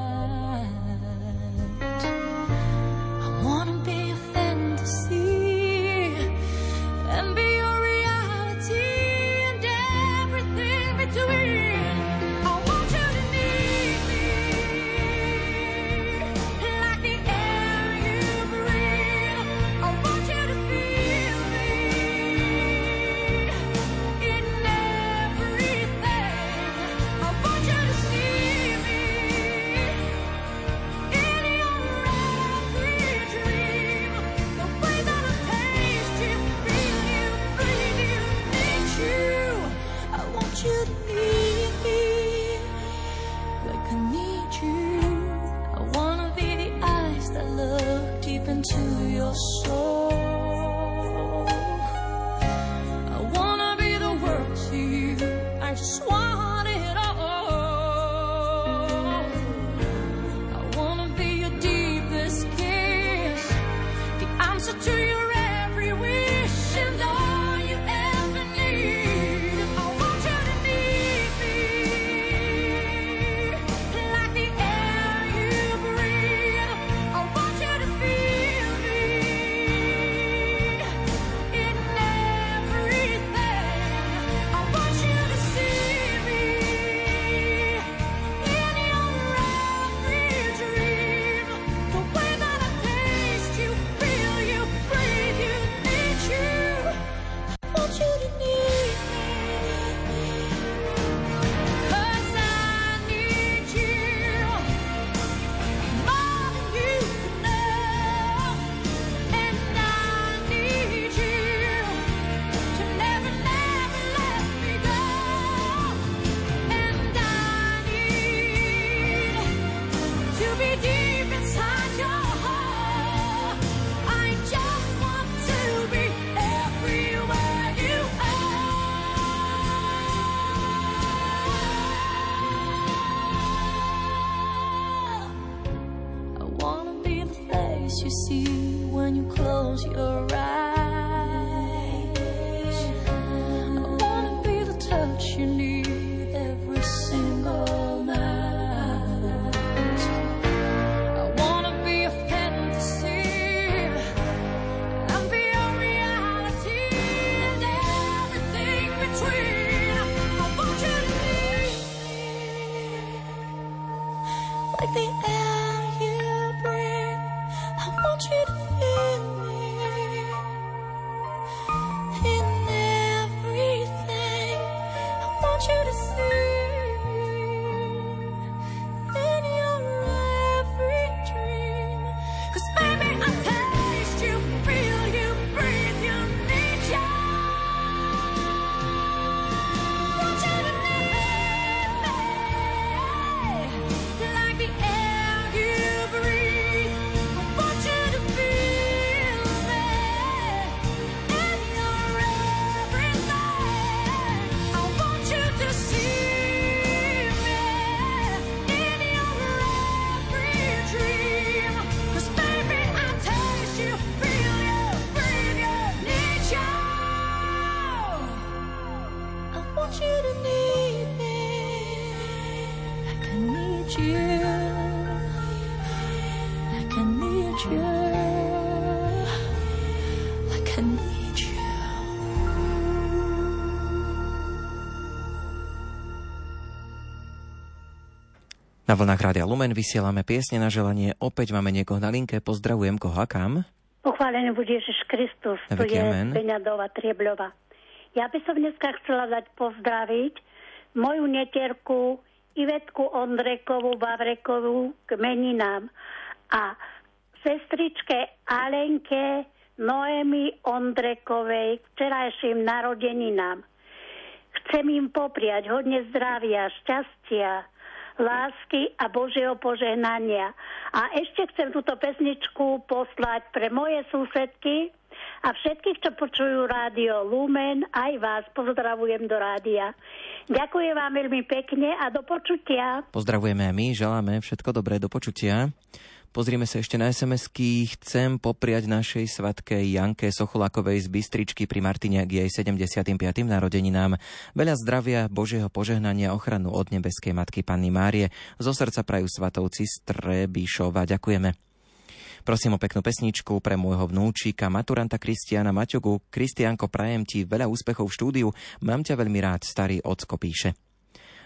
want you to vlnách Rádia Lumen vysielame piesne na želanie. Opäť máme niekoho na linke. Pozdravujem koho a kam. Pochválený bude Ježiš Kristus. To je amen. Beňadová Triebľová. Ja by som dneska chcela dať pozdraviť moju netierku Ivetku Ondrekovú Vavrekovú k meninám a sestričke Alenke Noemi Ondrekovej k včerajším narodeninám. Chcem im popriať hodne zdravia, šťastia, lásky a Božieho požehnania. A ešte chcem túto pesničku poslať pre moje susedky a všetkých, čo počujú rádio Lumen, aj vás pozdravujem do rádia. Ďakujem vám veľmi pekne a do počutia. Pozdravujeme aj my, želáme všetko dobré do počutia. Pozrieme sa ešte na SMS-ky. Chcem popriať našej svatke Janke Socholákovej z Bystričky pri Martine k jej 75. narodeninám. Veľa zdravia, Božieho požehnania, ochranu od nebeskej matky Panny Márie. Zo srdca prajú svatovci Strebišova. Ďakujeme. Prosím o peknú pesničku pre môjho vnúčika, maturanta Kristiana Maťogu. Kristianko, prajem ti veľa úspechov v štúdiu. Mám ťa veľmi rád, starý ocko píše.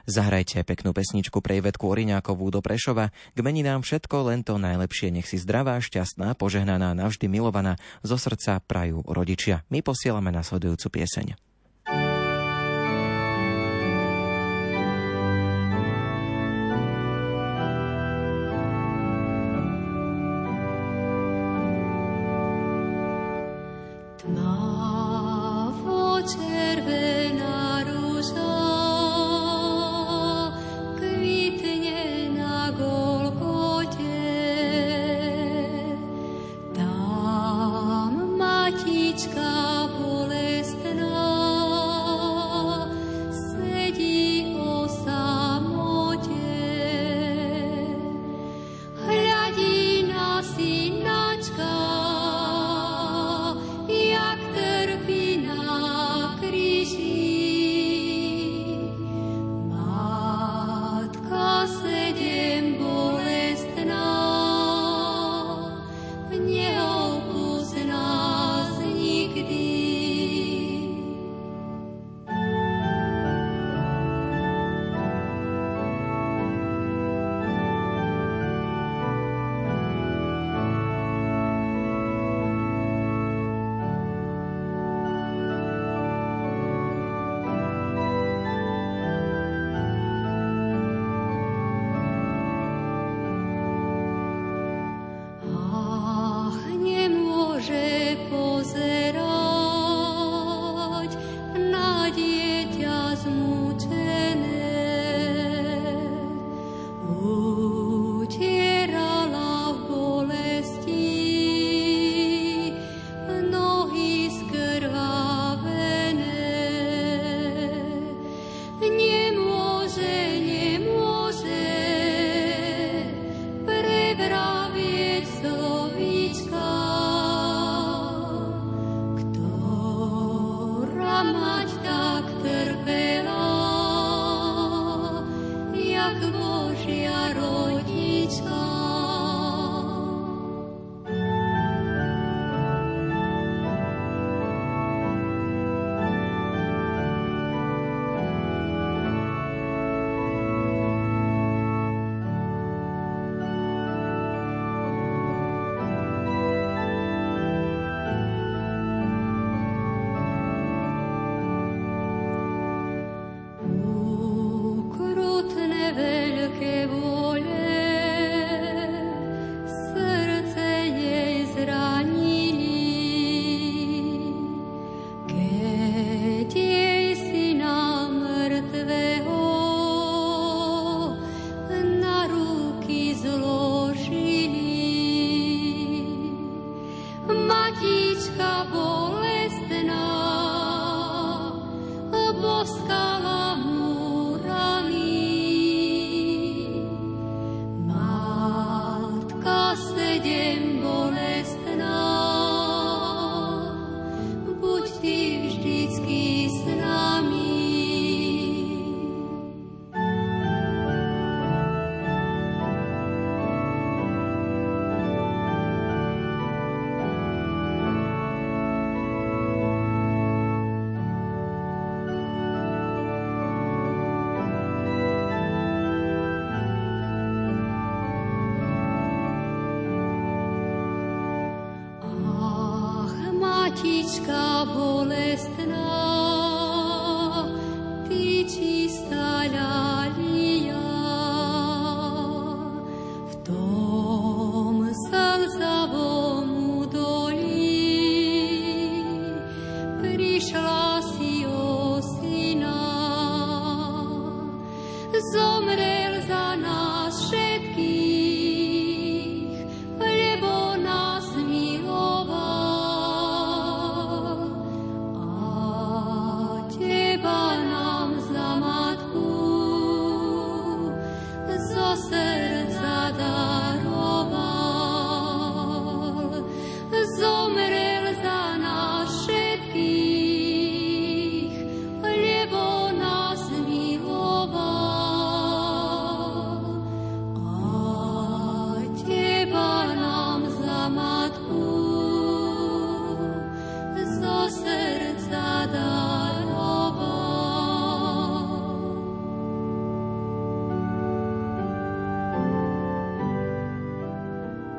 Zahrajte peknú pesničku pre Ivetku Oriňákovú do Prešova. K meninám všetko, len to najlepšie. Nech si zdravá, šťastná, požehnaná, navždy milovaná. Zo srdca prajú rodičia. My posielame nasledujúcu pieseň.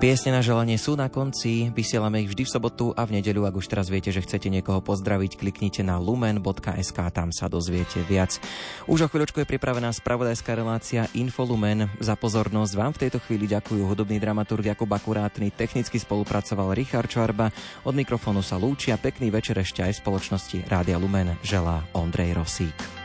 Piesne na želanie sú na konci, vysielame ich vždy v sobotu a v nedeľu, ak už teraz viete, že chcete niekoho pozdraviť, kliknite na lumen.sk, tam sa dozviete viac. Už o chvíľočku je pripravená spravodajská relácia Infolumen. Za pozornosť vám v tejto chvíli ďakujú hudobný dramaturg Jakub Akurátny, technicky spolupracoval Richard Čvarba, od mikrofónu sa lúčia, pekný večer ešte aj v spoločnosti Rádia Lumen želá Ondrej Rosík.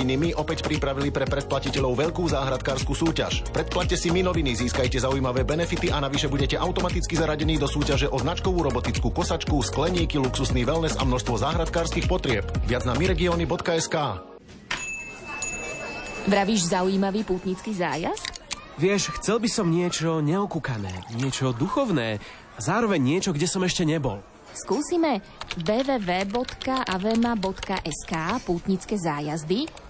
Noviny My opäť pripravili pre predplatiteľov veľkú záhradkárskú súťaž. Predplatte si My noviny, získajte zaujímavé benefity a navyše budete automaticky zaradení do súťaže o značkovú robotickú kosačku, skleníky, luxusný wellness a množstvo záhradkárskych potrieb. Viac na myregiony.sk Vravíš zaujímavý pútnický zájazd? Vieš, chcel by som niečo neokúkané, niečo duchovné a zároveň niečo, kde som ešte nebol. Skúsime www.avema.sk pútnické zájazdy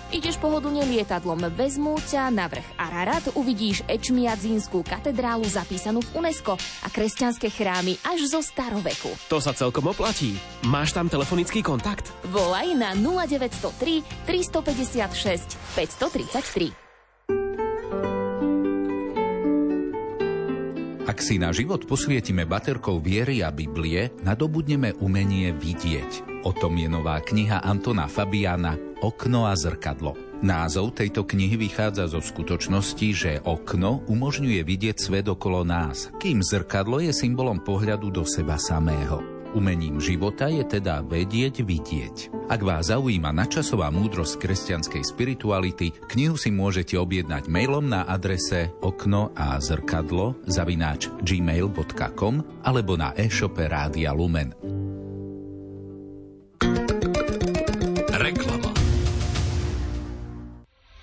Ideš pohodlne lietadlom, vezmú ťa na vrch Ararat, uvidíš Ečmiadzínskú katedrálu zapísanú v UNESCO a kresťanské chrámy až zo staroveku. To sa celkom oplatí. Máš tam telefonický kontakt? Volaj na 0903 356 533. Ak si na život posvietime baterkou viery a Biblie, nadobudneme umenie vidieť. O tom je nová kniha Antona Fabiana Okno a zrkadlo. Názov tejto knihy vychádza zo skutočnosti, že okno umožňuje vidieť svet okolo nás, kým zrkadlo je symbolom pohľadu do seba samého. Umením života je teda vedieť vidieť. Ak vás zaujíma načasová múdrosť kresťanskej spirituality, knihu si môžete objednať mailom na adrese okno a zrkadlo zavináč gmail.com alebo na e-shope Rádia Lumen.